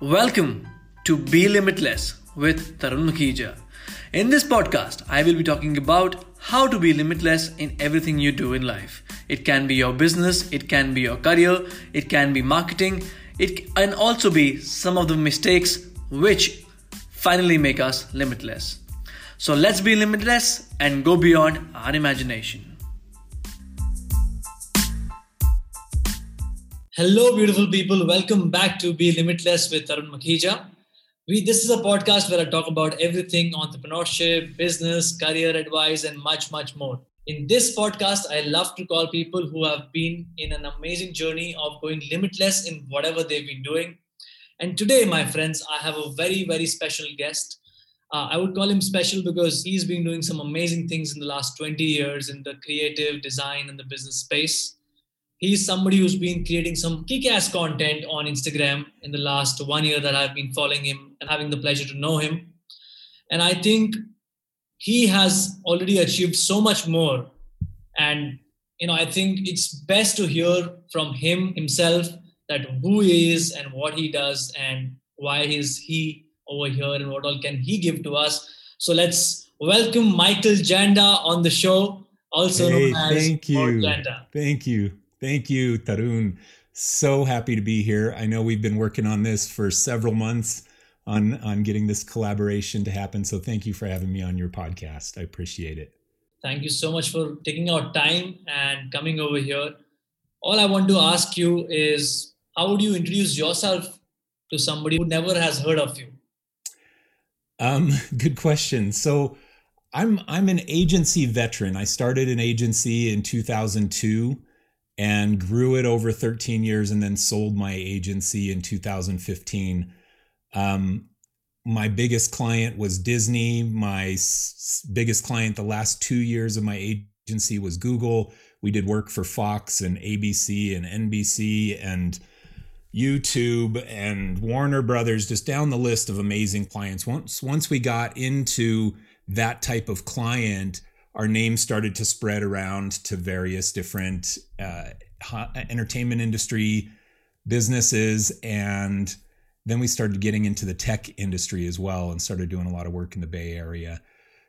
Welcome to Be Limitless with Tarun Makhija. In this podcast, I will be talking about how to be limitless in everything you do in life. It can be your business, it can be your career, it can be marketing, it can also be some of the mistakes which finally make us limitless. So let's be limitless and go beyond our imagination. Hello, beautiful people. Welcome back to Be Limitless with Tarun Makhija. We, this is a podcast where I talk about everything entrepreneurship, business, career advice, and much, much more. In this podcast, I love to call people who have been in an amazing journey of going limitless in whatever they've been doing. And today, my friends, I have a very, very special guest. Uh, I would call him special because he's been doing some amazing things in the last 20 years in the creative design and the business space he's somebody who's been creating some kick-ass content on Instagram in the last one year that I've been following him and having the pleasure to know him. And I think he has already achieved so much more. And you know, I think it's best to hear from him himself that who he is and what he does and why is he over here and what all can he give to us. So let's welcome Michael Janda on the show, also hey, known as thank you. Janda. Thank you. Thank you, Tarun. So happy to be here. I know we've been working on this for several months on on getting this collaboration to happen. So thank you for having me on your podcast. I appreciate it. Thank you so much for taking our time and coming over here. All I want to ask you is how would you introduce yourself to somebody who never has heard of you? Um, good question. So I'm I'm an agency veteran. I started an agency in 2002 and grew it over 13 years and then sold my agency in 2015. Um, my biggest client was Disney. My s- biggest client the last two years of my agency was Google. We did work for Fox and ABC and NBC and YouTube and Warner Brothers, just down the list of amazing clients. Once once we got into that type of client, our name started to spread around to various different uh, entertainment industry businesses and then we started getting into the tech industry as well and started doing a lot of work in the bay area.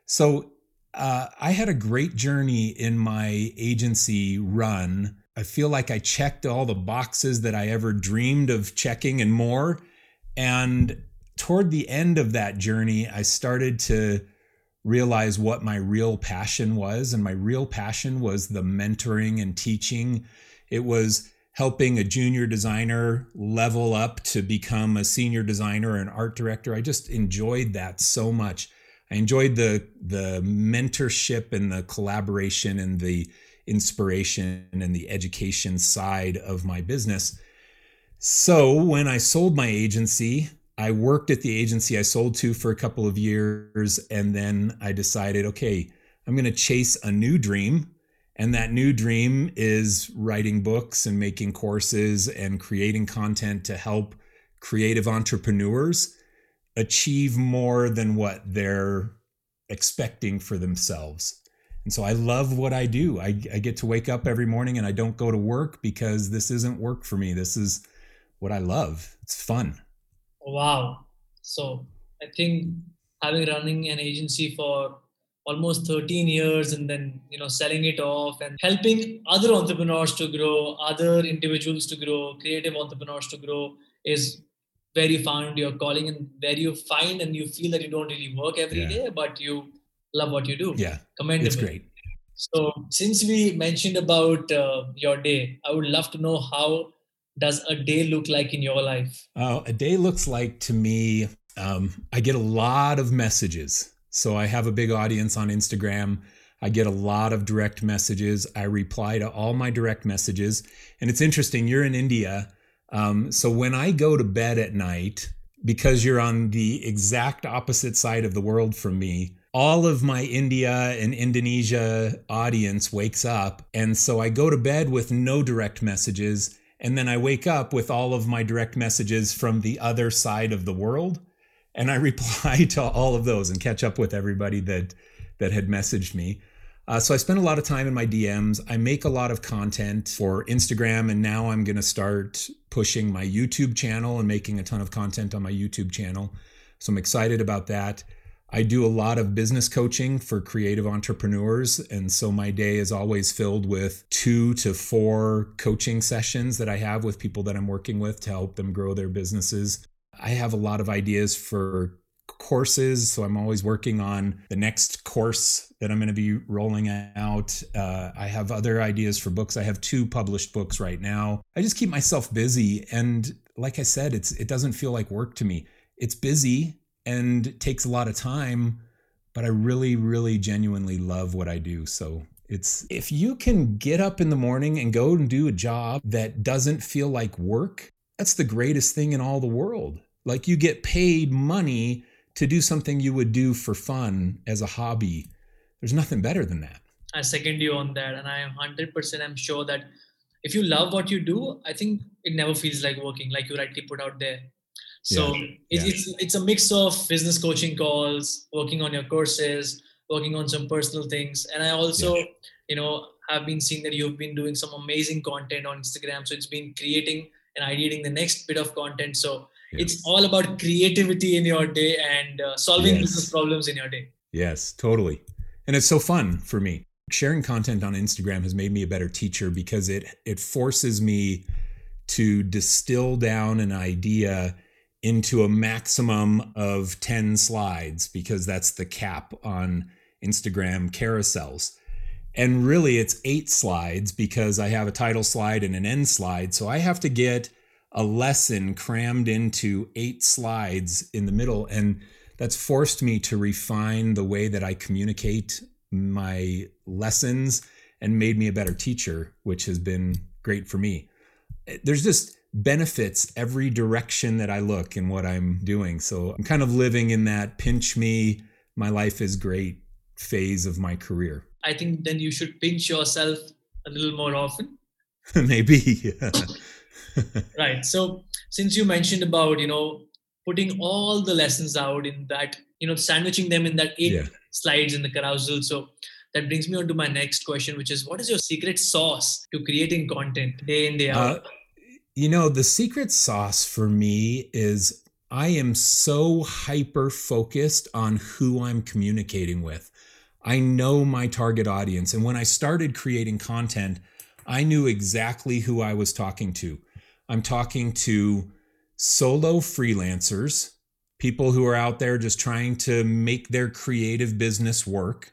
So uh, i had a great journey in my agency run. I feel like i checked all the boxes that i ever dreamed of checking and more and toward the end of that journey i started to realize what my real passion was. And my real passion was the mentoring and teaching. It was helping a junior designer level up to become a senior designer or an art director. I just enjoyed that so much. I enjoyed the the mentorship and the collaboration and the inspiration and the education side of my business. So when I sold my agency, I worked at the agency I sold to for a couple of years. And then I decided, okay, I'm going to chase a new dream. And that new dream is writing books and making courses and creating content to help creative entrepreneurs achieve more than what they're expecting for themselves. And so I love what I do. I, I, get to wake up every morning and I don't go to work because this isn't work for me. This is what I love. It's fun. Wow. So I think having running an agency for almost 13 years and then you know selling it off and helping other entrepreneurs to grow other individuals to grow creative entrepreneurs to grow is where you found your calling and where you find and you feel that you don't really work every yeah. day, but you love what you do yeah commendable it's great so since we mentioned about uh, your day i would love to know how does a day look like in your life? Uh, a day looks like to me, um, I get a lot of messages. So I have a big audience on Instagram. I get a lot of direct messages. I reply to all my direct messages. And it's interesting, you're in India. Um, so when I go to bed at night, because you're on the exact opposite side of the world from me, all of my India and Indonesia audience wakes up. And so I go to bed with no direct messages and then I wake up with all of my direct messages from the other side of the world. And I reply to all of those and catch up with everybody that that had messaged me. Uh, so I spend a lot of time in my DMs. I make a lot of content for Instagram, and now I'm going to start pushing my YouTube channel and making a ton of content on my YouTube channel. So I'm excited about that. I do a lot of business coaching for creative entrepreneurs. And so my day is always filled with two to four coaching sessions that I have with people that I'm working with to help them grow their businesses. I have a lot of ideas for courses. So I'm always working on the next course that I'm going to be rolling out. Uh, I have other ideas for books. I have two published books right now. I just keep myself busy. And like I said, it's it doesn't feel like work to me. It's busy and takes a lot of time, but I really, really genuinely love what I do. So it's if you can get up in the morning and go and do a job that doesn't feel like work, that's the greatest thing in all the world. Like you get paid money to do something you would do for fun as a hobby. There's nothing better than that. I second you on that. And I am 100% I'm sure that if you love what you do, I think it never feels like working, like you rightly put out there. So yeah. It's, yeah. it's it's a mix of business coaching calls, working on your courses, working on some personal things, and I also, yeah. you know, have been seeing that you've been doing some amazing content on Instagram. So it's been creating and ideating the next bit of content. So it's all about creativity in your day and uh, solving yes. business problems in your day. Yes, totally. And it's so fun for me. Sharing content on Instagram has made me a better teacher because it it forces me to distill down an idea into a maximum of 10 slides because that's the cap on Instagram carousels. And really, it's eight slides because I have a title slide and an end slide. So I have to get a lesson crammed into eight slides in the middle. And that's forced me to refine the way that I communicate my lessons and made me a better teacher, which has been great for me. There's just, benefits every direction that I look in what I'm doing. So I'm kind of living in that pinch me, my life is great phase of my career. I think then you should pinch yourself a little more often. Maybe. right. So since you mentioned about, you know, putting all the lessons out in that, you know, sandwiching them in that eight yeah. slides in the carousel. So that brings me on to my next question, which is what is your secret sauce to creating content day in, day out? Uh, you know, the secret sauce for me is I am so hyper focused on who I'm communicating with. I know my target audience. And when I started creating content, I knew exactly who I was talking to. I'm talking to solo freelancers, people who are out there just trying to make their creative business work.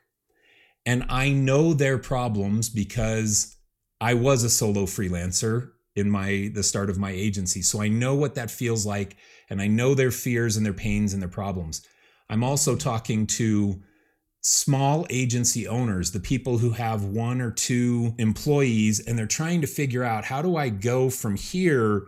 And I know their problems because I was a solo freelancer in my the start of my agency. So I know what that feels like and I know their fears and their pains and their problems. I'm also talking to small agency owners, the people who have one or two employees and they're trying to figure out how do I go from here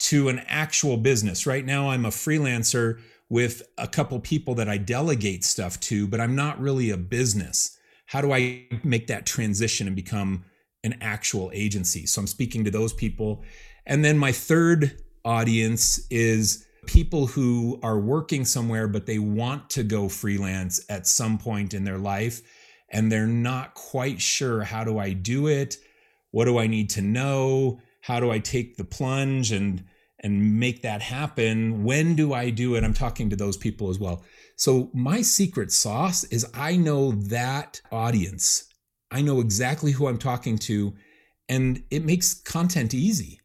to an actual business. Right now I'm a freelancer with a couple people that I delegate stuff to, but I'm not really a business. How do I make that transition and become an actual agency. So I'm speaking to those people. And then my third audience is people who are working somewhere, but they want to go freelance at some point in their life. And they're not quite sure how do I do it? What do I need to know? How do I take the plunge and and make that happen? When do I do it? I'm talking to those people as well. So my secret sauce is I know that audience I know exactly who I'm talking to, and it makes content easy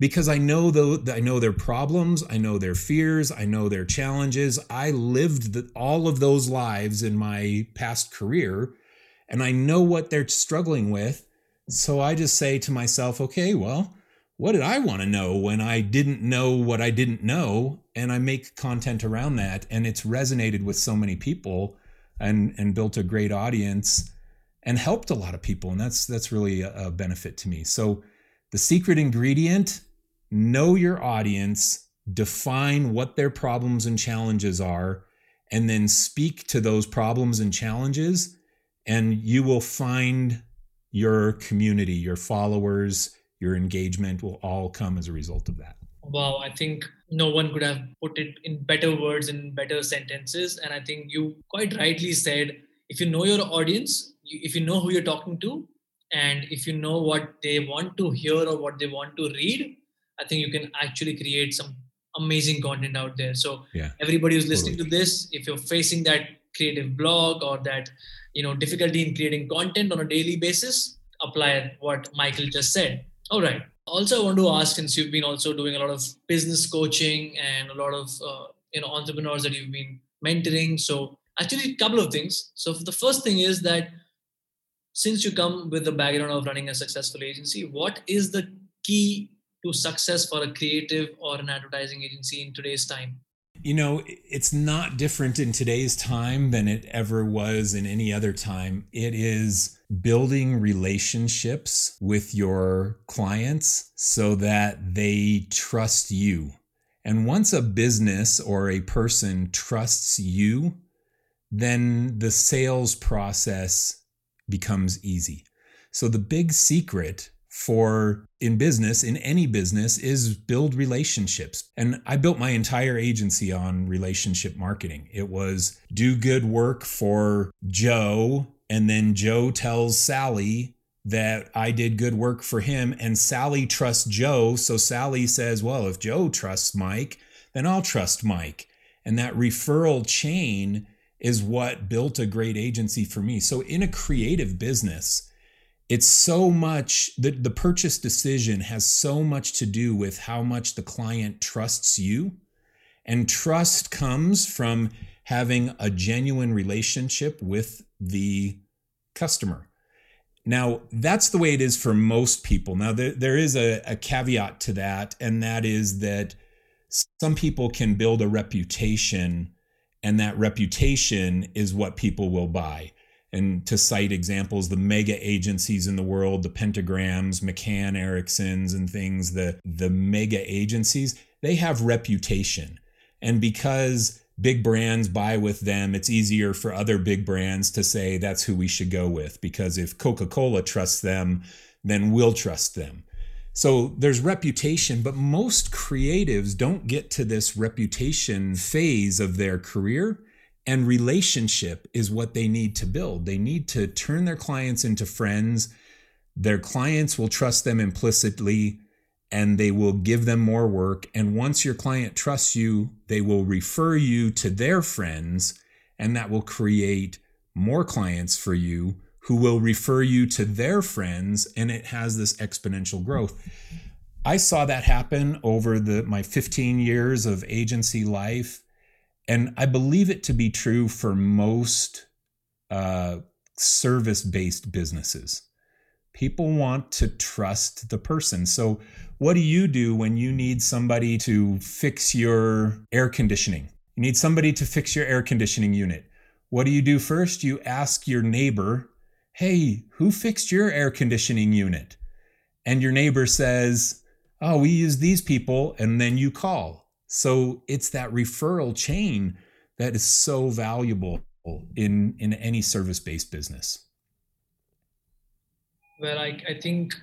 because I know the, I know their problems, I know their fears, I know their challenges. I lived the, all of those lives in my past career, and I know what they're struggling with. So I just say to myself, okay, well, what did I want to know when I didn't know what I didn't know? And I make content around that, and it's resonated with so many people and and built a great audience and helped a lot of people and that's that's really a, a benefit to me. So the secret ingredient know your audience define what their problems and challenges are and then speak to those problems and challenges and you will find your community your followers your engagement will all come as a result of that. Wow i think no one could have put it in better words in better sentences and i think you quite rightly said if you know your audience if you know who you're talking to and if you know what they want to hear or what they want to read i think you can actually create some amazing content out there. So yeah everybody who's listening totally. to this if you're facing that creative blog or that you know difficulty in creating content on a daily basis apply what michael just said. All right. Also i want to ask since you've been also doing a lot of business coaching and a lot of uh, you know entrepreneurs that you've been mentoring. So actually a couple of things. So the first thing is that since you come with the background of running a successful agency what is the key to success for a creative or an advertising agency in today's time you know, it's not different in today's time than it ever was in any other time. It is building relationships with your clients so that they trust you. And once a business or a person trusts you, then the sales process becomes easy. So the big secret for in business, in any business, is build relationships. And I built my entire agency on relationship marketing. It was do good work for Joe, and then Joe tells Sally that I did good work for him, and Sally trusts Joe. So Sally says, Well, if Joe trusts Mike, then I'll trust Mike. And that referral chain is what built a great agency for me. So in a creative business, it's so much the, the purchase decision has so much to do with how much the client trusts you. And trust comes from having a genuine relationship with the customer. Now that's the way it is for most people. Now there, there is a, a caveat to that and that is that some people can build a reputation and that reputation is what people will buy and to cite examples, the mega agencies in the world, the pentagrams, McCann Erickson's and things, the, the mega agencies, they have reputation. And because big brands buy with them, it's easier for other big brands to say that's who we should go with. Because if Coca Cola trusts them, then we'll trust them. So there's reputation, but most creatives don't get to this reputation phase of their career and relationship is what they need to build. They need to turn their clients into friends. Their clients will trust them implicitly and they will give them more work. And once your client trusts you, they will refer you to their friends, and that will create more clients for you who will refer you to their friends. And it has this exponential growth. I saw that happen over the my 15 years of agency life and I believe it to be true for most uh, service based businesses. People want to trust the person. So, what do you do when you need somebody to fix your air conditioning? You need somebody to fix your air conditioning unit. What do you do first? You ask your neighbor, Hey, who fixed your air conditioning unit? And your neighbor says, Oh, we use these people. And then you call so it's that referral chain that is so valuable in in any service-based business. Well, I, I think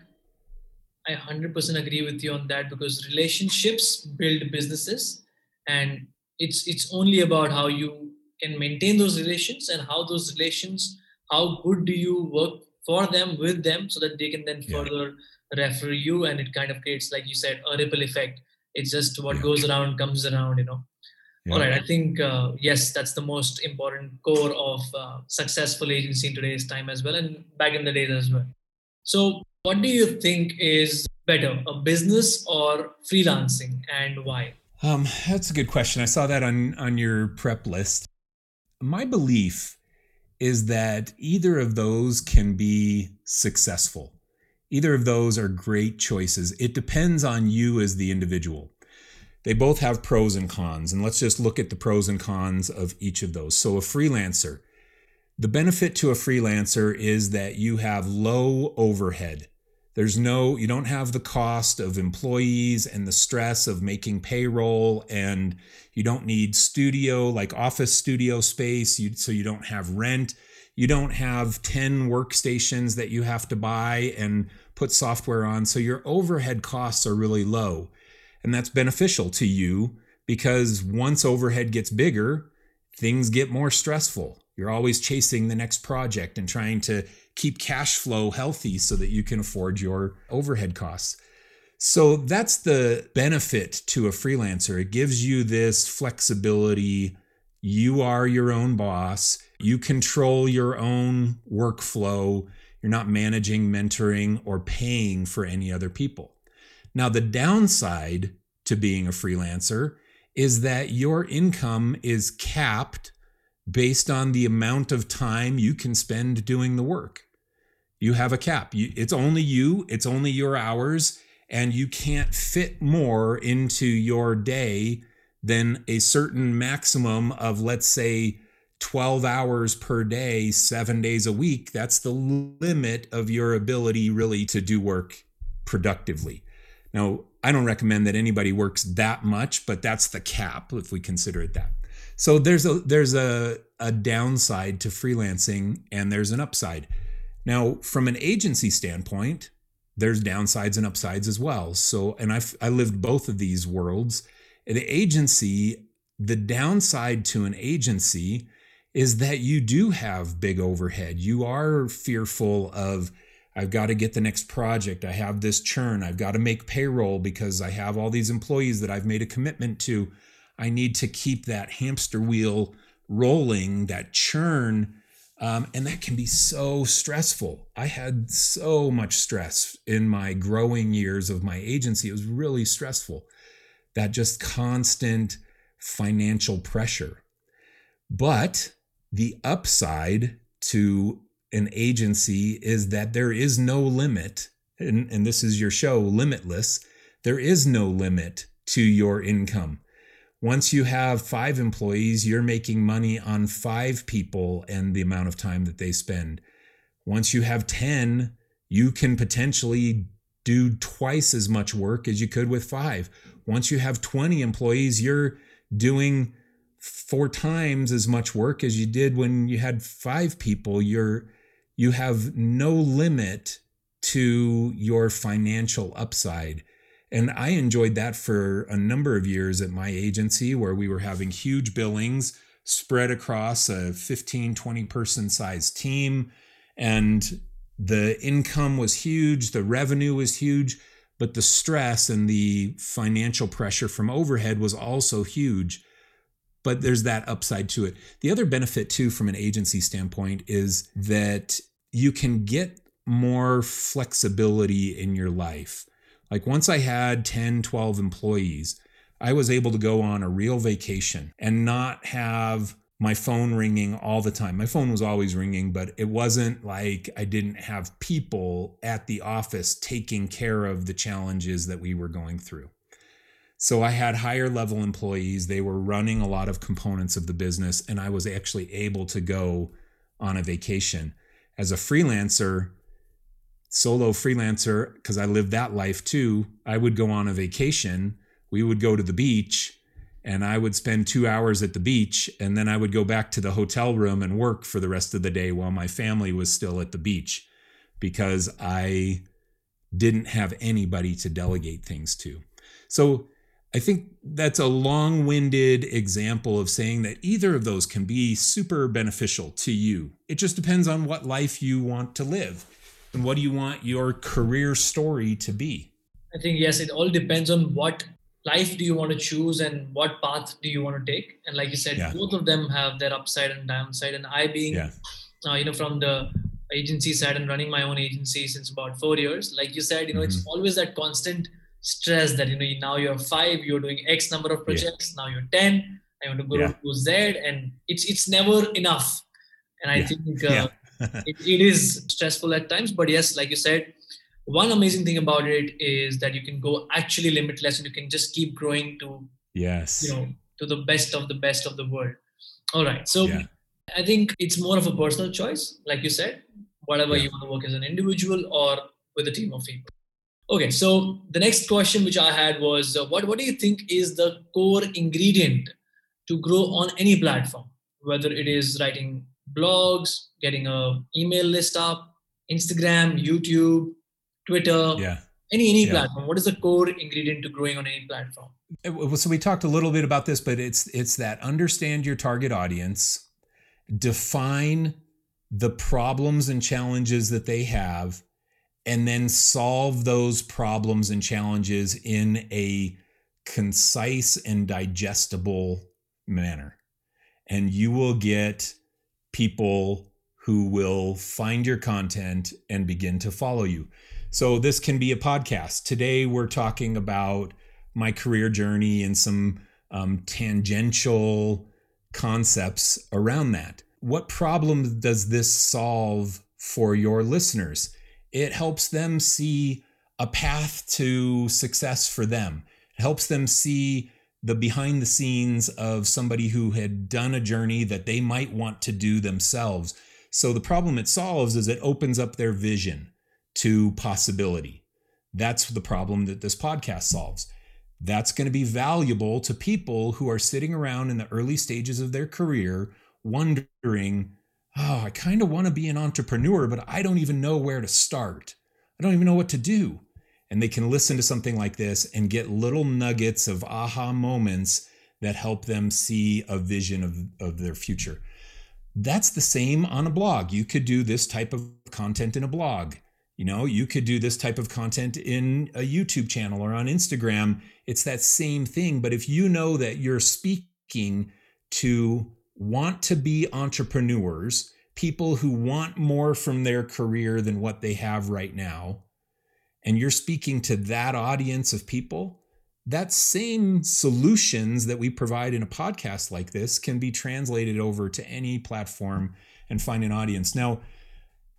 I 100% agree with you on that because relationships build businesses and it's it's only about how you can maintain those relations and how those relations how good do you work for them with them so that they can then further refer you and it kind of creates like you said a ripple effect. It's just what yeah. goes around comes around you know? Yeah. all right i think uh, yes that's the most important core of uh, successful agency in today's time as well and back in the days as well. So what do you think is better a business or freelancing and why? Um, that's a good question. I saw that on on your prep list. My belief is that either of those can be successful Either of those are great choices. It depends on you as the individual. They both have pros and cons, and let's just look at the pros and cons of each of those. So, a freelancer, the benefit to a freelancer is that you have low overhead. There's no, you don't have the cost of employees and the stress of making payroll, and you don't need studio, like office studio space, you, so you don't have rent you don't have 10 workstations that you have to buy and put software on. So your overhead costs are really low. And that's beneficial to you because once overhead gets bigger, things get more stressful. You're always chasing the next project and trying to keep cash flow healthy so that you can afford your overhead costs. So that's the benefit to a freelancer. It gives you this flexibility. You are your own boss. You control your own workflow. You're not managing, mentoring, or paying for any other people. Now, the downside to being a freelancer is that your income is capped based on the amount of time you can spend doing the work. You have a cap. it's only you, it's only your hours, and you can't fit more into your day than a certain maximum of, let's say, 12 hours per day, seven days a week. That's the limit of your ability really to do work productively. Now, I don't recommend that anybody works that much, but that's the cap if we consider it that. So there's a there's a, a downside to freelancing and there's an upside. Now, from an agency standpoint, there's downsides and upsides as well. So, and I've I lived both of these worlds. The agency, the downside to an agency is that you do have big overhead. You are fearful of I've got to get the next project. I have this churn. I've got to make payroll because I have all these employees that I've made a commitment to. I need to keep that hamster wheel rolling, that churn. Um, and that can be so stressful. I had so much stress in my growing years of my agency. It was really stressful. That just constant financial pressure. But the upside to an agency is that there is no limit, and, and this is your show, Limitless. There is no limit to your income. Once you have five employees, you're making money on five people and the amount of time that they spend. Once you have 10, you can potentially do twice as much work as you could with five. Once you have 20 employees, you're doing four times as much work as you did when you had five people. You're you have no limit to your financial upside. And I enjoyed that for a number of years at my agency where we were having huge billings spread across a 15, 20 person size team. And the income was huge, the revenue was huge, but the stress and the financial pressure from overhead was also huge. But there's that upside to it. The other benefit, too, from an agency standpoint, is that you can get more flexibility in your life. Like once I had 10, 12 employees, I was able to go on a real vacation and not have my phone ringing all the time. My phone was always ringing, but it wasn't like I didn't have people at the office taking care of the challenges that we were going through. So I had higher level employees. They were running a lot of components of the business, and I was actually able to go on a vacation as a freelancer, solo freelancer, because I lived that life too, I would go on a vacation. We would go to the beach and I would spend two hours at the beach and then I would go back to the hotel room and work for the rest of the day while my family was still at the beach because I didn't have anybody to delegate things to. So I think that's a long winded example of saying that either of those can be super beneficial to you. It just depends on what life you want to live and what do you want your career story to be. I think, yes, it all depends on what life do you want to choose and what path do you want to take. And like you said, yeah. both of them have their upside and downside. And I being, yeah. uh, you know, from the agency side and running my own agency since about four years, like you said, you know, mm-hmm. it's always that constant stress that you know now you're five you're doing x number of projects yeah. now you're 10 i want to go to z and it's it's never enough and i think uh, it, it is stressful at times but yes like you said one amazing thing about it is that you can go actually limitless and you can just keep growing to yes. you know to the best of the best of the world. All right so i think it's more of a personal choice like you said whatever you want to work as an individual or with a team of people. Okay, so the next question which I had was, uh, what what do you think is the core ingredient to grow on any platform, whether it is writing blogs, getting a email list up, Instagram, YouTube, Twitter, yeah, any any yeah. platform. What is the core ingredient to growing on any platform? Uh, so we talked a little bit about this, but it's it's that understand your target audience define the problems and challenges that they have, and then solve those problems and challenges in a concise and digestible manner. And you will get people who will find your content and begin to follow you. So, this can be a podcast. Today, we're talking about my career journey and some um, tangential concepts around that. What problem does this solve for your listeners? It helps them see a path to success for them. It helps them see the behind the scenes of somebody who had done a journey that they might want to do themselves. So the problem it solves is it opens up their vision to possibility. That's the problem that this podcast solves. That's going to be valuable to people who are sitting around in the early stages of their career wondering, oh, I kind of want to be an entrepreneur, but I don't even know where to start. I don't even know what to do. And they can listen to something like this and get little nuggets of aha moments that help them see a vision of, of their future. That's the same on a blog. You could do this type of content in a blog. You know, you could do this type of content in a YouTube channel or on Instagram. It's that same thing. But if you know that you're speaking to want to be entrepreneurs, people who want more from their career than what they have right now, and you're speaking to that audience of people, that same solutions that we provide in a podcast like this can be translated over to any platform and find an audience. Now,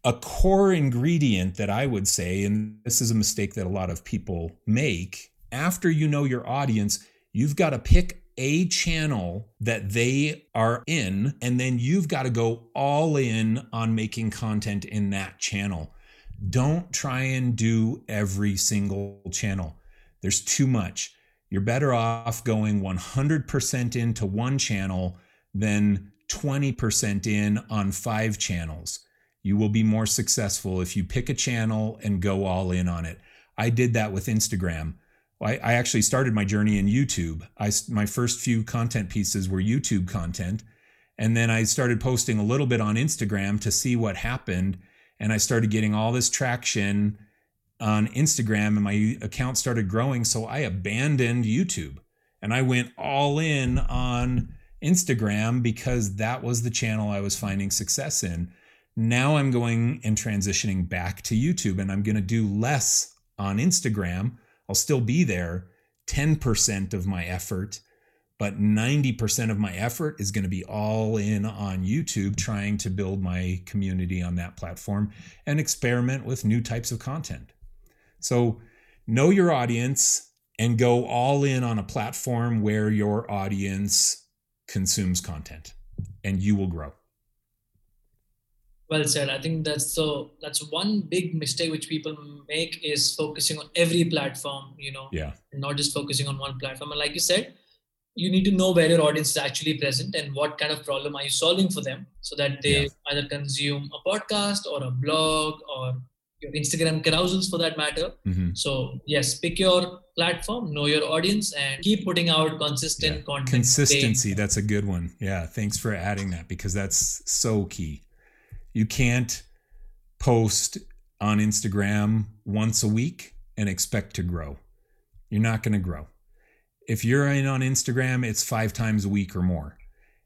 a core ingredient that I would say, and this is a mistake that a lot of people make, after you know your audience, you've got to pick a channel that they are in, and then you've got to go all in on making content in that channel. Don't try and do every single channel, there's too much. You're better off going 100% into one channel than 20% in on five channels you will be more successful if you pick a channel and go all in on it. I did that with Instagram. I, I actually started my journey in YouTube. I, my first few content pieces were YouTube content. And then I started posting a little bit on Instagram to see what happened. And I started getting all this traction on Instagram, and my account started growing. So I abandoned YouTube and I went all in on Instagram because that was the channel I was finding success in. Now I'm going and transitioning back to YouTube and I'm going to do less on Instagram. I'll still be there, 10% of my effort, but 90% of my effort is going to be all in on YouTube, trying to build my community on that platform and experiment with new types of content. So, know your audience and go all in on a platform where your audience consumes content, and you will grow. Well said. I think that's so that's one big mistake which people make is focusing on every platform you know yeah. not just focusing on one platform. And like you said you need to know where your audience is actually present and what kind of problem are you solving for them so that they yeah. either consume a podcast or a blog or your instagram carousels for that matter mm-hmm. so yes pick your platform know your audience and keep putting out consistent yeah. content consistency that's a good one yeah thanks for adding that because that's so key you can't post on Instagram once a week and expect to grow. You're not going to grow. If you're in on Instagram, it's five times a week or more.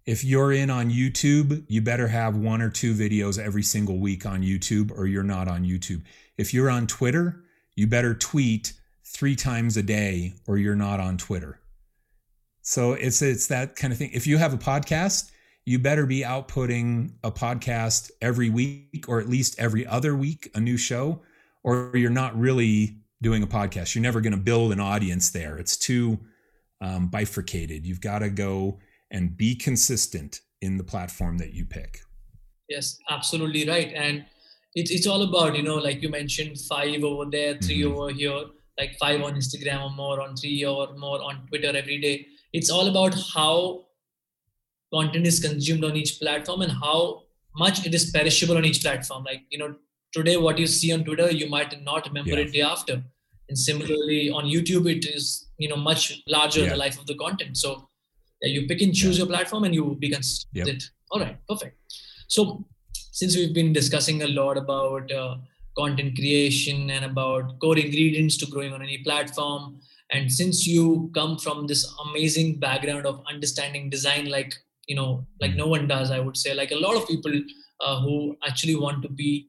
If you're in on YouTube, you better have one or two videos every single week on YouTube or you're not on YouTube. If you're on Twitter, you better tweet three times a day or you're not on Twitter. So it's it's that kind of thing. If you have a podcast, you better be outputting a podcast every week or at least every other week, a new show, or you're not really doing a podcast. You're never going to build an audience there. It's too um, bifurcated. You've got to go and be consistent in the platform that you pick. Yes, absolutely right. And it's, it's all about, you know, like you mentioned, five over there, 3 mm-hmm. over here, like five on Instagram or more, on three or more on Twitter every day. It's all about how content is consumed on each platform and how much it is perishable on each platform. Like, you know, today what you see on Twitter, you might not remember yeah. it day after. And similarly on YouTube, it is, you know, much larger yeah. the life of the content. So yeah, you pick and choose yeah. your platform and you be consistent yep. All right, perfect. So, since we've been discussing a lot about uh, content creation and about core ingredients to growing on any platform, and since you come from this amazing background of understanding design, like you know, like mm. no one does, I would say, like a lot of people uh, who actually want to be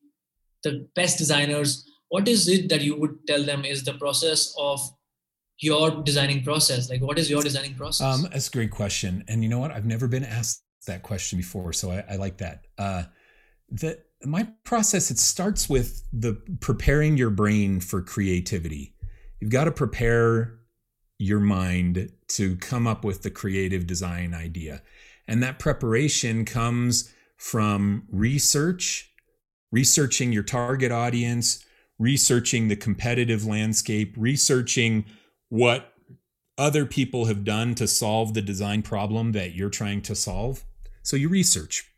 the best designers, what is it that you would tell them is the process of your designing process? Like, what is your designing process? Um, that's a great question. And you know what? I've never been asked that question before, so I, I like that. Uh, the my process it starts with the preparing your brain for creativity. You've got to prepare your mind to come up with the creative design idea. And that preparation comes from research, researching your target audience, researching the competitive landscape, researching what other people have done to solve the design problem that you're trying to solve. So you research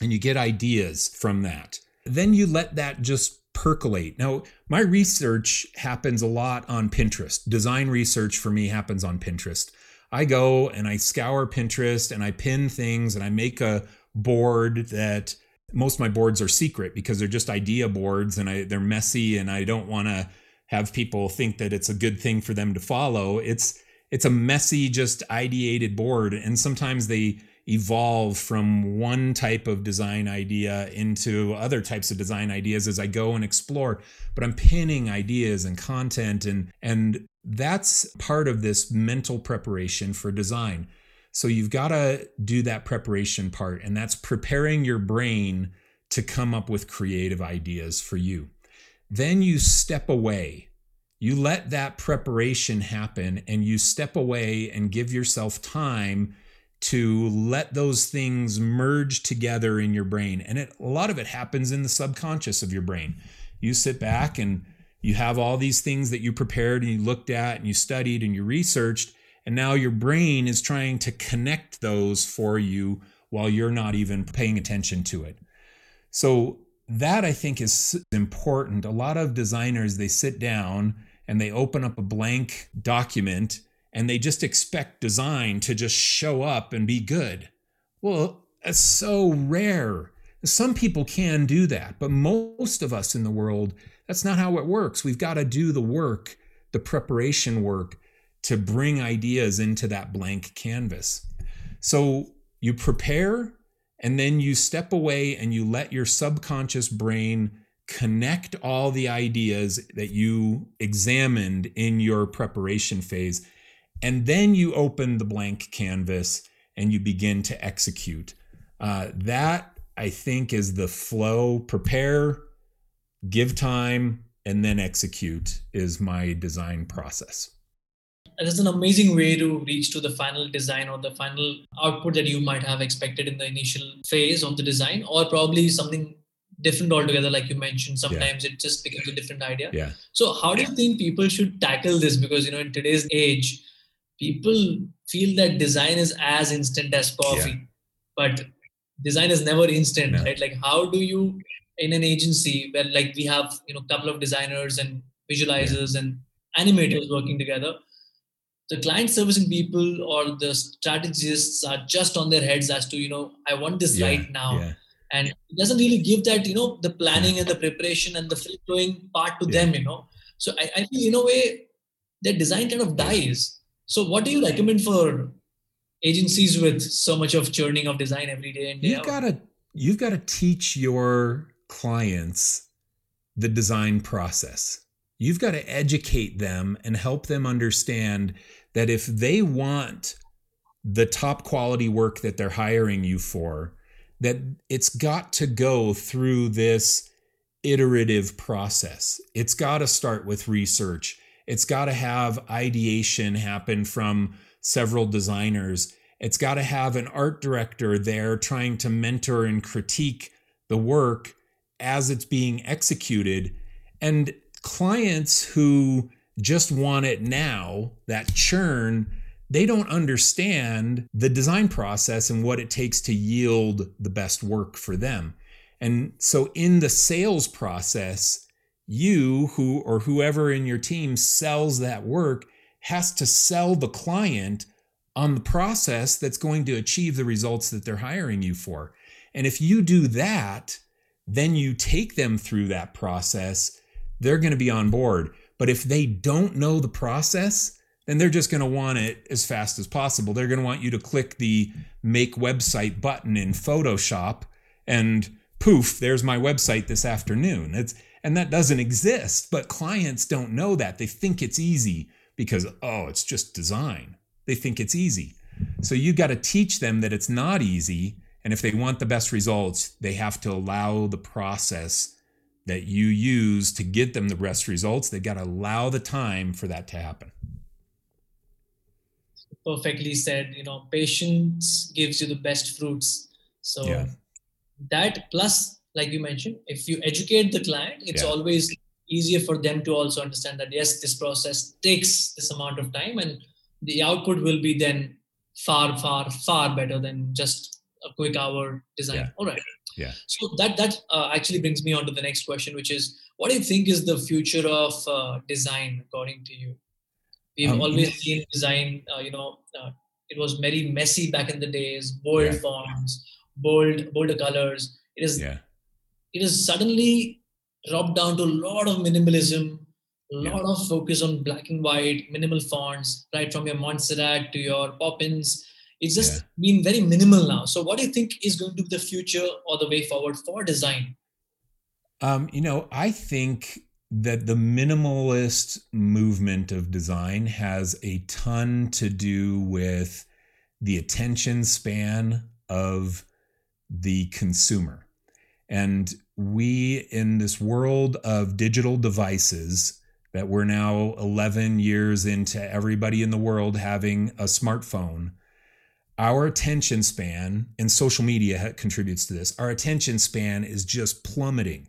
and you get ideas from that. Then you let that just percolate. Now, my research happens a lot on Pinterest. Design research for me happens on Pinterest. I go and I scour Pinterest and I pin things and I make a board that most of my boards are secret because they're just idea boards and I, they're messy and I don't want to have people think that it's a good thing for them to follow. It's it's a messy, just ideated board, and sometimes they evolve from one type of design idea into other types of design ideas as I go and explore. But I'm pinning ideas and content, and and that's part of this mental preparation for design. So you've got to do that preparation part, and that's preparing your brain to come up with creative ideas for you. Then you step away. You let that preparation happen, and you step away and give yourself time to let those things merge together in your brain. And it, a lot of it happens in the subconscious of your brain. You sit back and you have all these things that you prepared and you looked at and you studied and you researched and now your brain is trying to connect those for you while you're not even paying attention to it. So that I think is important. A lot of designers, they sit down and they open up a blank document and they just expect design to just show up and be good. Well, that's so rare. Some people can do that, but most of us in the world, that's not how it works. We've got to do the work, the preparation work to bring ideas into that blank canvas. So you prepare and then you step away and you let your subconscious brain connect all the ideas that you examined in your preparation phase. And then you open the blank canvas and you begin to execute. Uh, that, I think, is the flow. Prepare, give time, and then execute is my design process that's an amazing way to reach to the final design or the final output that you might have expected in the initial phase of the design or probably something different altogether like you mentioned sometimes yeah. it just becomes a different idea yeah so how do you think people should tackle this because you know in today's age people feel that design is as instant as coffee yeah. but design is never instant no. right like how do you in an agency where like we have you know a couple of designers and visualizers yeah. and animators working together the client servicing people or the strategists are just on their heads as to you know i want this yeah, right now. yeah. and it doesn't really give that you know the planning and the preparation and the free flowing part to yeah. them you know. So I, I feel in a way their design kind of dies. So what do you recommend for agencies with so much of churning of design every day and day you've got to you've got to teach your clients the design process You've got to educate them and help them understand that if they want the top quality work that they're hiring you for, that it's got to go through this iterative process. It's got to start with research. It's got to have ideation happen from several designers. It's got to have an art director there trying to mentor and critique the work as it's being executed. And clients who just want it now, that churn, they don't understand the design process and what it takes to yield the best work for them. And so in the sales process, you who or whoever in your team sells that work has to sell the client on the process that's going to achieve the results that they're hiring you for. And if you do that, then you take them through that process, they're going to be on board. But if they don't know the process, then they're just going to want it as fast as possible. They're going to want you to click the make website button in Photoshop and poof, there's my website this afternoon. It's and that doesn't exist, but clients don't know that. They think it's easy because oh, it's just design. They think it's easy. So you got to teach them that it's not easy and if they want the best results, they have to allow the process that you use to get them the best results. They've got to allow the time for that to happen. Perfectly said. You know, patience gives you the best fruits. So yeah. that plus, like you mentioned, if you educate the client, it's yeah. always easier for them to also understand that yes, this process takes this amount of time, and the output will be then far, far, far better than just a quick hour design. Yeah. All right. Yeah. So that that uh, actually brings me on to the next question, which is, what do you think is the future of uh, design according to you? We've um, always seen design. Uh, you know, uh, it was very messy back in the days. Bold yeah. fonts, bold bolder colors. It is. Yeah. It is suddenly dropped down to a lot of minimalism, a lot yeah. of focus on black and white, minimal fonts, right from your Montserrat to your Poppins it's just yeah. been very minimal now. So, what do you think is going to be the future or the way forward for design? Um, you know, I think that the minimalist movement of design has a ton to do with the attention span of the consumer. And we, in this world of digital devices, that we're now 11 years into everybody in the world having a smartphone, our attention span, and social media contributes to this, our attention span is just plummeting.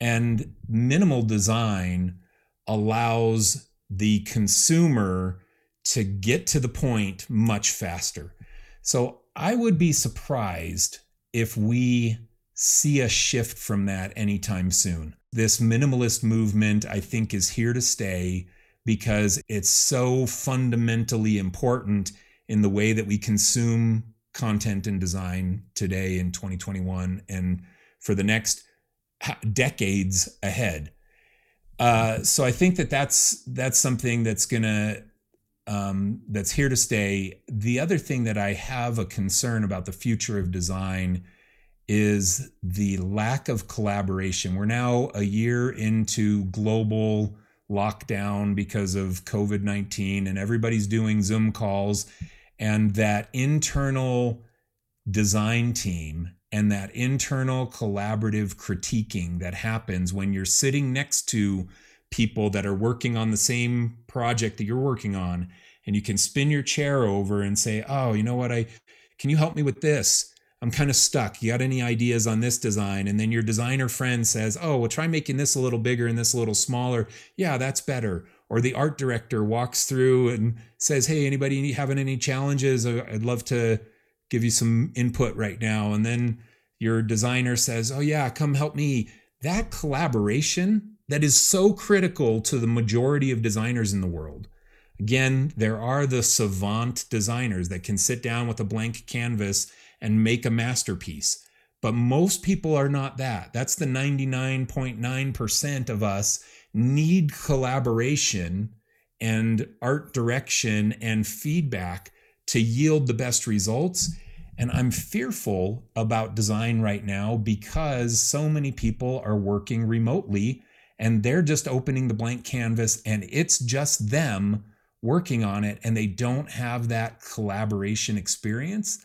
And minimal design allows the consumer to get to the point much faster. So I would be surprised if we see a shift from that anytime soon. This minimalist movement, I think, is here to stay because it's so fundamentally important in the way that we consume content and design today in 2021 and for the next decades ahead. Uh, so I think that that's that's something that's gonna um, that's here to stay. The other thing that I have a concern about the future of design is the lack of collaboration. We're now a year into global lockdown because of COVID 19, and everybody's doing Zoom calls and that internal design team and that internal collaborative critiquing that happens when you're sitting next to people that are working on the same project that you're working on and you can spin your chair over and say oh you know what? I can you help me with this? I'm kind of stuck. You got any ideas on this design? And then your designer friend says oh well try making this a little bigger and this a little smaller. Yeah that's better or the art director walks through and says, Hey, anybody having any challenges? Uh, I'd love to give you some input right now. And then your designer says, Oh, yeah, come help me. That collaboration that is so critical to the majority of designers in the world. Again, there are the savant designers that can sit down with a blank canvas and make a masterpiece. But most people are not that. That's the 99.9% of us need collaboration and art direction and feedback to yield the best results. And I'm fearful about design right now because so many people are working remotely and they're just opening the blank canvas and it's just them working on it and they don't have that collaboration experience.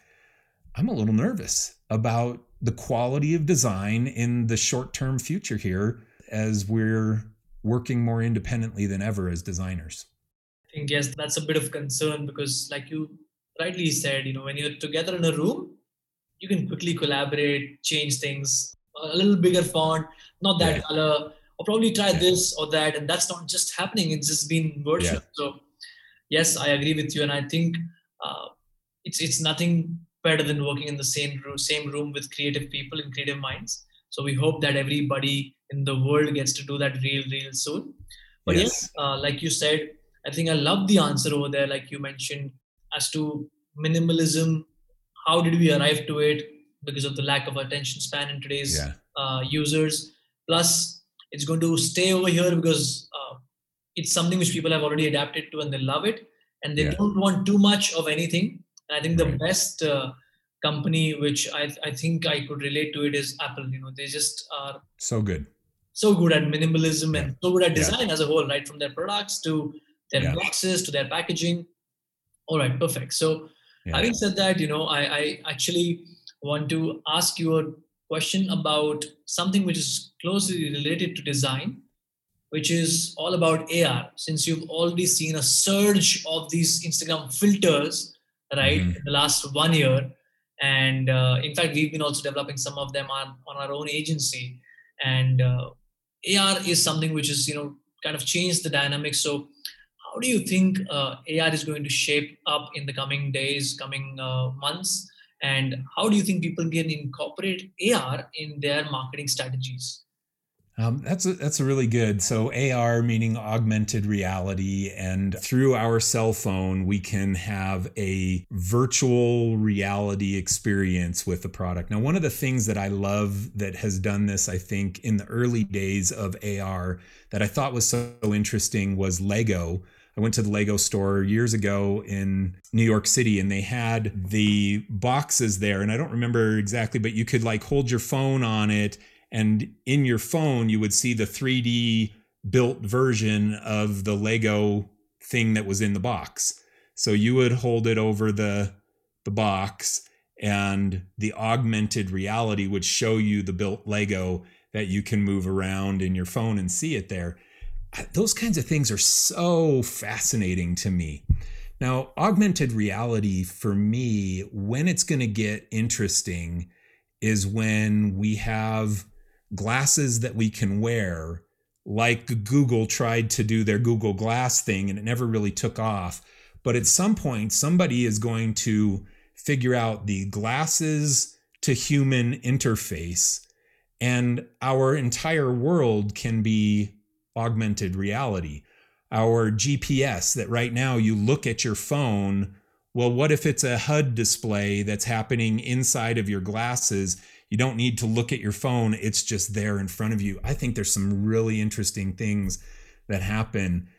I'm a little nervous about the quality of design in the short term future here as we're working more independently than ever as designers. I think yes, that's a bit of concern because, like you rightly said, you know, when you're together in a room, you can quickly collaborate, change things, a little bigger font, not that yeah. color, or probably try yeah. this or that, and that's not just happening; it's just been virtual. Yeah. So, yes, I agree with you, and I think uh, it's it's nothing better than working in the same room, same room with creative people and creative minds. So we hope that everybody in the world gets to do that real, real soon. But yes, yes uh, like you said, I think I love the answer over there. Like you mentioned, as to minimalism. How did we arrive to it? Because of the lack of attention span in today's Yeah. uh, users. Plus, it's going to stay over here because uh, it's something which people have already adapted to and they love it, and they Yeah. don't want too much of anything. And I think the Right. best uh, company which I, I think I could relate to it is Apple. You know, they just are So good. so good at minimalism and so good at Yeah. design as a whole, right? From their products to their Yeah. boxes to their packaging. All right, perfect. So Yeah. having said that, you know, I, I actually want to ask you a question about something which is closely related to design, which is all about AR. Since you've already seen a surge of these Instagram filters, right, Mhm. in the last one year. And uh, in fact, we've been also developing some of them on, on our own agency. And uh, AR is something which is, you know, kind of changed the dynamics. So how do you think uh, AR is going to shape up in the coming days, coming uh, months? And how do you think people can incorporate AR in their marketing strategies? Um, that's a, that's a really good. So AR meaning augmented reality, and through our cell phone, we can have a virtual reality experience with the product. Now, one of the things that I love that has done this, I think, in the early days of AR that I thought was so interesting was Lego. I went to the Lego store years ago in New York City and they had the boxes there. And I don't remember exactly, but you could like hold your phone on it and in your phone you would see the 3D built version of the Lego thing that was in the box. So you would hold it over the the box and the augmented reality would show you the built Lego that you can move around in your phone and see it there. Those kinds of things are so fascinating to me. Now, augmented reality for me, when it's going to get interesting, is when we have glasses that we can wear, like Google tried to do their Google Glass thing and it never really took off. But at some point, somebody is going to figure out the glasses to human interface, and our entire world can be augmented reality. Our GPS, that right now you look at your phone. Well, what if it's a HUD display that's happening inside of your glasses? You don't need to look at your phone, it's just there in front of you. I think there's some really interesting things that happen.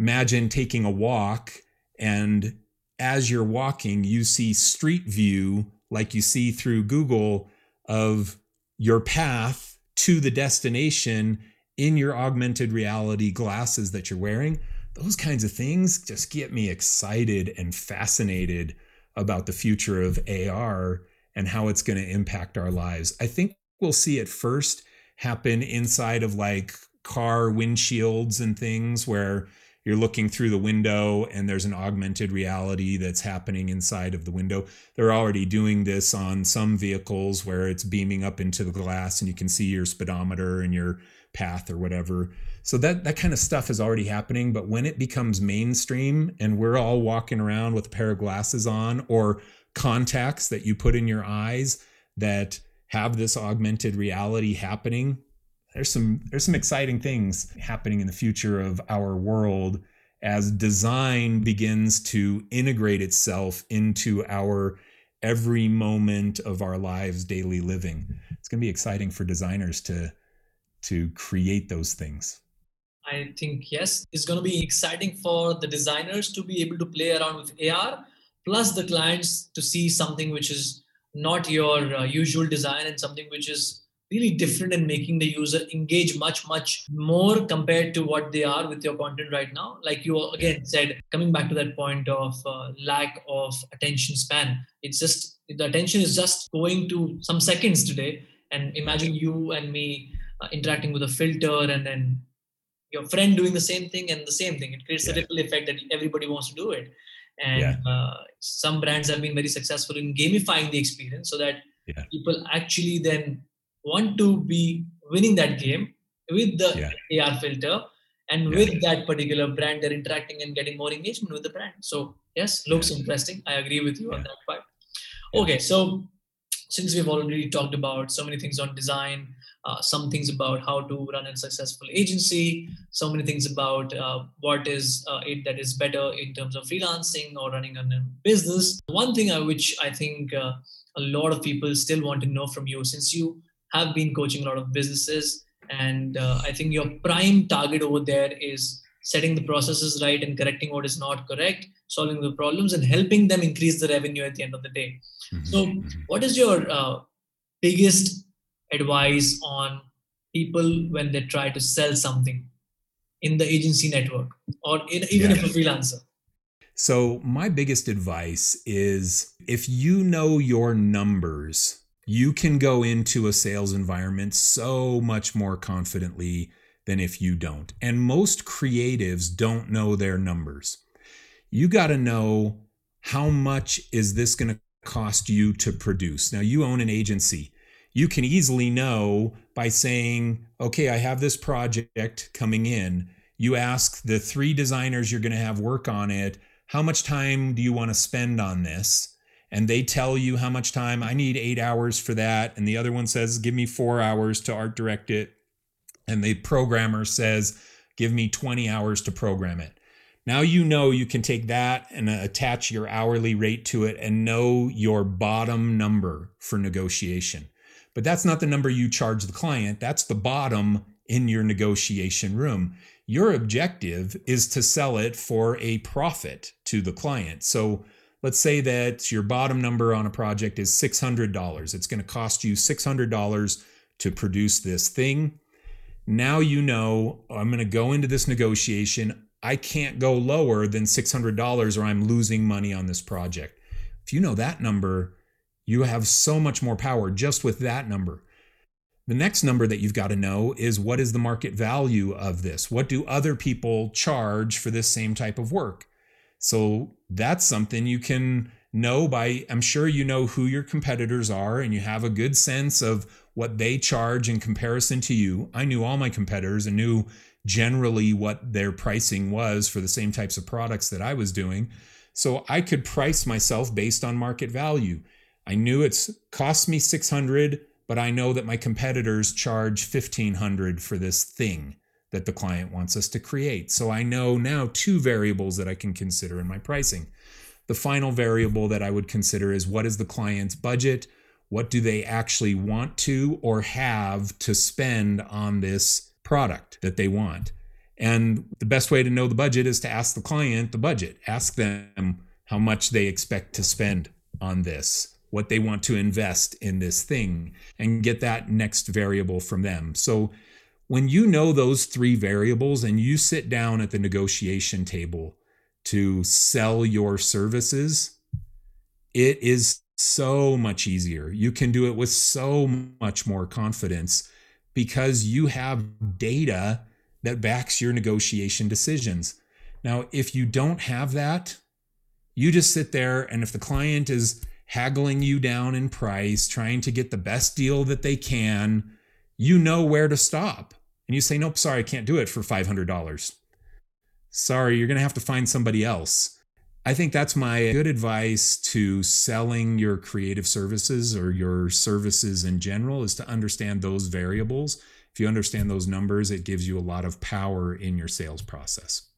Imagine taking a walk, and as you're walking, you see street view like you see through Google of your path to the destination in your augmented reality glasses that you're wearing. Those kinds of things just get me excited and fascinated about the future of AR and how it's going to impact our lives. I think we'll see it first happen inside of like car windshields and things where you're looking through the window and there's an augmented reality that's happening inside of the window. They're already doing this on some vehicles where it's beaming up into the glass and you can see your speedometer and your path or whatever. So that that kind of stuff is already happening, but when it becomes mainstream and we're all walking around with a pair of glasses on or contacts that you put in your eyes that have this augmented reality happening, there's some there's some exciting things happening in the future of our world as design begins to integrate itself into our every moment of our lives daily living. It's going to be exciting for designers to to create those things. I think yes, it's going to be exciting for the designers to be able to play around with AR, plus the clients to see something which is not your uh, usual design and something which is really different and making the user engage much much more compared to what they are with your content right now. Like you again said coming back to that point of uh, lack of attention span it's just the attention is just going to some seconds today. And imagine you and me uh, interacting with a filter and then your friend doing the same thing and the same thing. It creates a ripple effect that everybody wants to do it and Yeah. uh, some brands have been very successful in gamifying the experience so that Yeah. people actually then want to be winning that game with the Yeah. AR filter and with that particular brand they're interacting and getting more engagement with the brand. So yes looks interesting. I agree with you on that part. Okay so since we've already talked about so many things on design, uh, some things about how to run a successful agency, so many things about uh, what is uh, it that is better in terms of freelancing or running a business. One thing I, which I think uh, a lot of people still want to know from you, since you have been coaching a lot of businesses, and uh, I think your prime target over there is setting the processes right and correcting what is not correct, solving the problems, and helping them increase the revenue at the end of the day. Mm-hmm. So, mm-hmm. what is your uh, biggest advice on people when they try to sell something in the agency network or in, even if a freelancer? So, my biggest advice is if you know your numbers, you can go into a sales environment so much more confidently than if you don't. And most creatives don't know their numbers. You got to know how much is this going to cost you to produce. Now, you own an agency. You can easily know by saying, okay, I have this project coming in. You ask the three designers you're going to have work on it, how much time do you want to spend on this? And they tell you how much time I need eight hours for that. And the other one says, give me four hours to art direct it. And the programmer says, give me 20 hours to program it. Now you know you can take that and uh, attach your hourly rate to it and know your bottom number for negotiation. But that's not the number you charge the client, that's the bottom in your negotiation room. Your objective is to sell it for a profit to the client. So let's say that your bottom number on a project is $600. It's going to cost you $600 to produce this thing. Now you know I'm going to go into this negotiation. I can't go lower than $600 or I'm losing money on this project. If you know that number, you have so much more power just with that number. The next number that you've got to know is what is the market value of this? What do other people charge for this same type of work? So that's something you can know by, I'm sure you know who your competitors are and you have a good sense of what they charge in comparison to you. I knew all my competitors and knew generally what their pricing was for the same types of products that I was doing. So I could price myself based on market value. I knew it's cost me 600, but I know that my competitors charge 1500 for this thing that the client wants us to create. So I know now two variables that I can consider in my pricing. The final variable that I would consider is what is the client's budget? What do they actually want to or have to spend on this product that they want. And the best way to know the budget is to ask the client the budget. Ask them how much they expect to spend on this, what they want to invest in this thing, and get that next variable from them. So when you know those three variables and you sit down at the negotiation table to sell your services, it is so much easier. You can do it with so much more confidence because you have data that backs your negotiation decisions. Now, if you don't have that, you just sit there, and if the client is haggling you down in price, trying to get the best deal that they can, you know where to stop. And you say, Nope, sorry, I can't do it for $500. Sorry, you're going to have to find somebody else. I think that's my good advice to selling your creative services or your services in general is to understand those variables. If you understand those numbers, it gives you a lot of power in your sales process.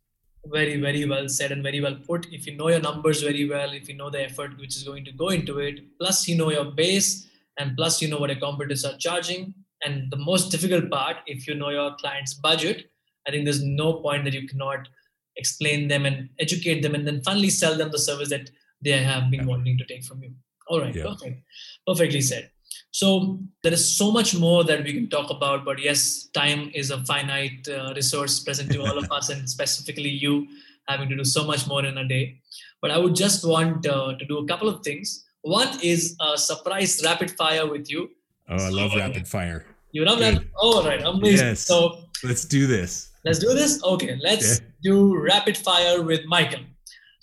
Very, very well said and very well put. If you know your numbers very well, if you know the effort which is going to go into it, plus you know your base, and plus you know what your competitors are charging. And the most difficult part, if you know your client's budget, I think there's no point that you cannot explain them and educate them and then finally sell them the service that they have been wanting to take from you all right yeah. perfect perfectly said so there is so much more that we can talk about but yes time is a finite uh, resource present to all of us and specifically you having to do so much more in a day. But i would just want uh, to do a couple of things. One is a surprise rapid fire with you. Oh i love rapid fire. you love that oh right amazing. Yes. so let's do this. let's do this? Okay let's yeah. do rapid fire with Michael.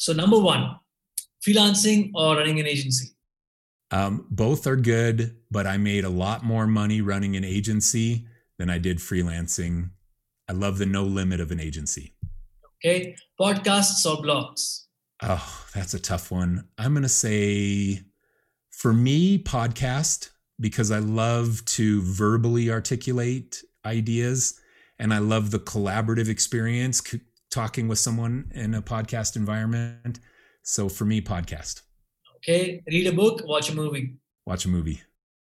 So, number one, freelancing or running an agency? Um, both are good, but I made a lot more money running an agency than I did freelancing. I love the no limit of an agency. Okay. Podcasts or blogs? Oh, that's a tough one. I'm going to say For me, podcast, because I love to verbally articulate ideas and I love the collaborative experience c- talking with someone in a podcast environment. So for me, podcast. Okay. Read a book, watch a movie. Watch a movie.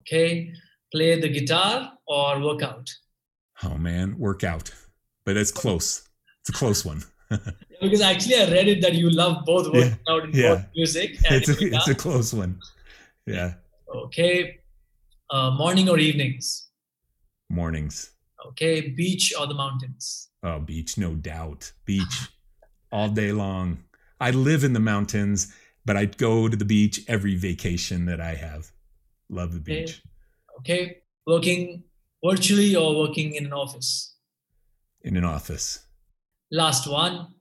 Okay. Play the guitar or work out. Oh man, work out. But it's close. It's a close one. because actually I read it that you love both working yeah. out and yeah. both music. it's, a, it's a close one. Yeah. Okay. Uh, morning or evenings? Mornings. Okay. Beach or the mountains? Oh, beach, no doubt. Beach all day long. I live in the mountains, but I go to the beach every vacation that I have. Love the beach. Okay. okay. Working virtually or working in an office? In an office. Last one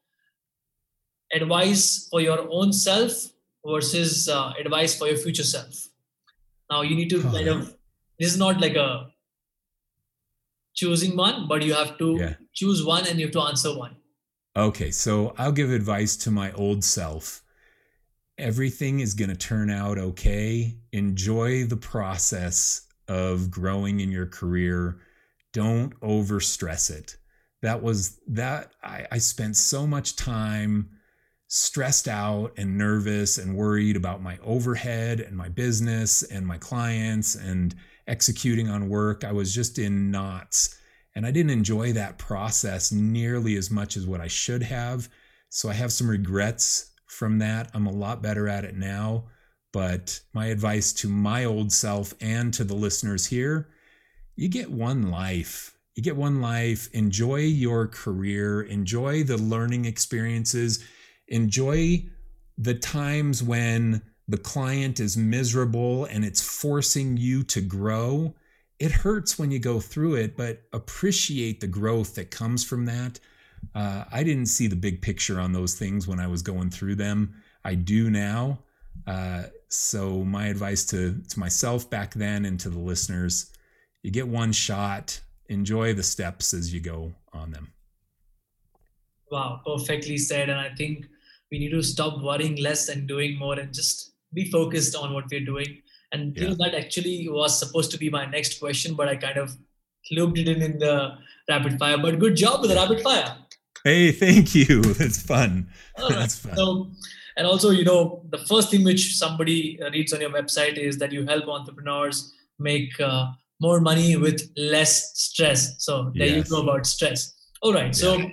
advice for your own self versus uh, advice for your future self. Now, you need to kind of, this is not like a choosing one, but you have to yeah. choose one and you have to answer one. Okay, so I'll give advice to my old self. Everything is going to turn out okay. Enjoy the process of growing in your career. Don't overstress it. That was that I, I spent so much time stressed out and nervous and worried about my overhead and my business and my clients and executing on work. I was just in knots. And I didn't enjoy that process nearly as much as what I should have. So I have some regrets from that. I'm a lot better at it now. But my advice to my old self and to the listeners here you get one life. You get one life. Enjoy your career, enjoy the learning experiences, enjoy the times when the client is miserable and it's forcing you to grow. It hurts when you go through it, but appreciate the growth that comes from that. Uh, I didn't see the big picture on those things when I was going through them. I do now. Uh, so my advice to to myself back then and to the listeners, you get one shot. Enjoy the steps as you go on them. Wow, perfectly said. And I think we need to stop worrying less and doing more and just be focused on what we're doing. And yeah. you know that actually was supposed to be my next question, but I kind of looped it in in the rapid fire. But good job with the rapid fire. Hey, thank you. It's fun. That's fun. So and also you know the first thing which somebody uh, reads on your website is that you help entrepreneurs make uh, more money with less stress so there yes. you go about stress all right so yeah.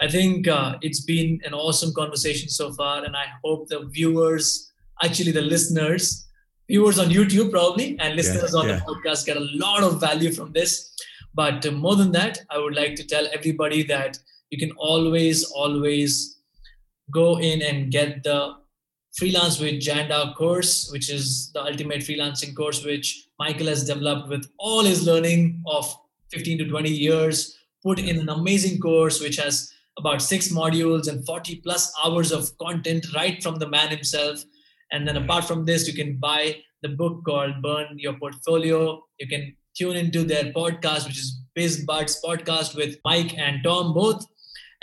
i think uh, it's been an awesome conversation so far and i hope the viewers actually the listeners viewers on youtube probably and listeners yeah. on yeah. the podcast get a lot of value from this but uh, more than that i would like to tell everybody that you can always always go in and get the freelance with Janda course, which is the ultimate freelancing course, which Michael has developed with all his learning of 15 to 20 years, put in an amazing course, which has about six modules and 40 plus hours of content right from the man himself. And then mm-hmm. apart from this, you can buy the book called Burn Your Portfolio. You can tune into their podcast, which is Biz Buds podcast with Mike and Tom both.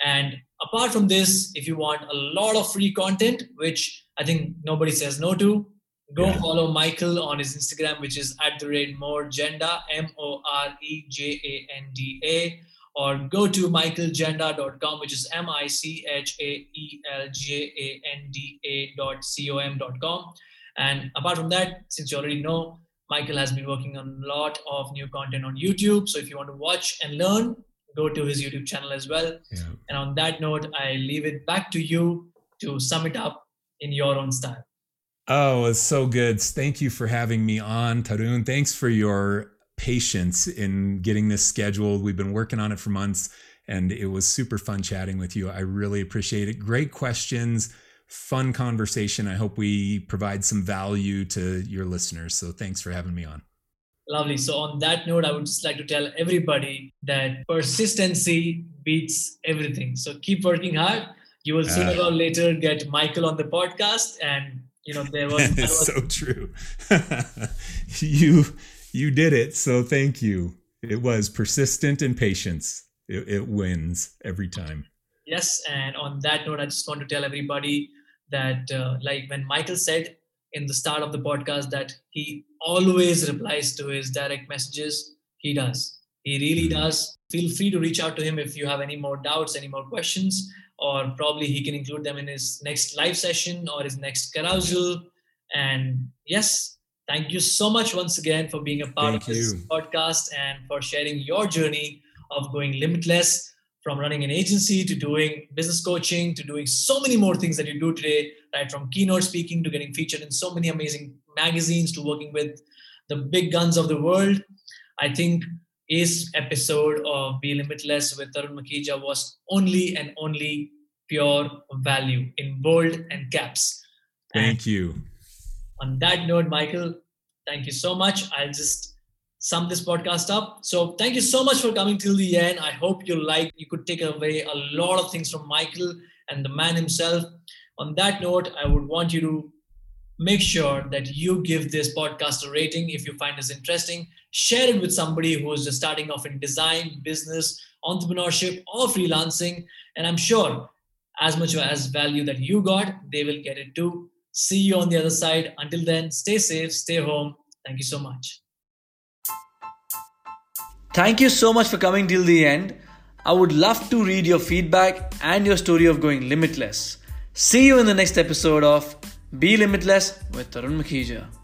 And apart from this, if you want a lot of free content, which I think nobody says no to, go yeah. follow Michael on his Instagram, which is at the rate more Janda, M O R E J A N D A, or go to michaeljanda.com, which is M I C H A E L J A N D A dot C O M dot com. And apart from that, since you already know, Michael has been working on a lot of new content on YouTube. So if you want to watch and learn, go to his YouTube channel as well. Yeah. And on that note, I leave it back to you to sum it up in your own style. Oh, it's so good. Thank you for having me on, Tarun. Thanks for your patience in getting this scheduled. We've been working on it for months and it was super fun chatting with you. I really appreciate it. Great questions, fun conversation. I hope we provide some value to your listeners. So thanks for having me on. Lovely. So, on that note, I would just like to tell everybody that persistency beats everything. So, keep working hard. You will sooner uh, or later get Michael on the podcast. And, you know, there was. That was so true. you you did it. So, thank you. It was persistent and patience. It, it wins every time. Yes. And on that note, I just want to tell everybody that, uh, like when Michael said, in the start of the podcast that he always replies to his direct messages. He does. He really mm-hmm. does. Feel free to reach out to him if you have any more doubts, any more questions, or probably he can include them in his next live session or his next carousel. And yes, thank you so much once again for being a part thank of this you. podcast and for sharing your journey of going limitless from running an agency to doing business coaching to doing so many more things that you do today, right? From keynote speaking to getting featured in so many amazing magazines to working with the big guns of the world. I think this episode of Be Limitless with Tarun Makhija was only and only pure value in bold and caps. Thank and you. On that note, Michael, thank you so much. I'll just sum this podcast up. So thank you so much for coming till the end. I hope you like, you could take away a lot of things from Michael and the man himself. On that note, I would want you to make sure that you give this podcast a rating if you find this interesting. Share it with somebody who is just starting off in design, business, entrepreneurship, or freelancing. And I'm sure as much as value that you got, they will get it too. See you on the other side. Until then, stay safe, stay home. Thank you so much. Thank you so much for coming till the end. I would love to read your feedback and your story of going limitless. See you in the next episode of Be Limitless with Tarun Makhija.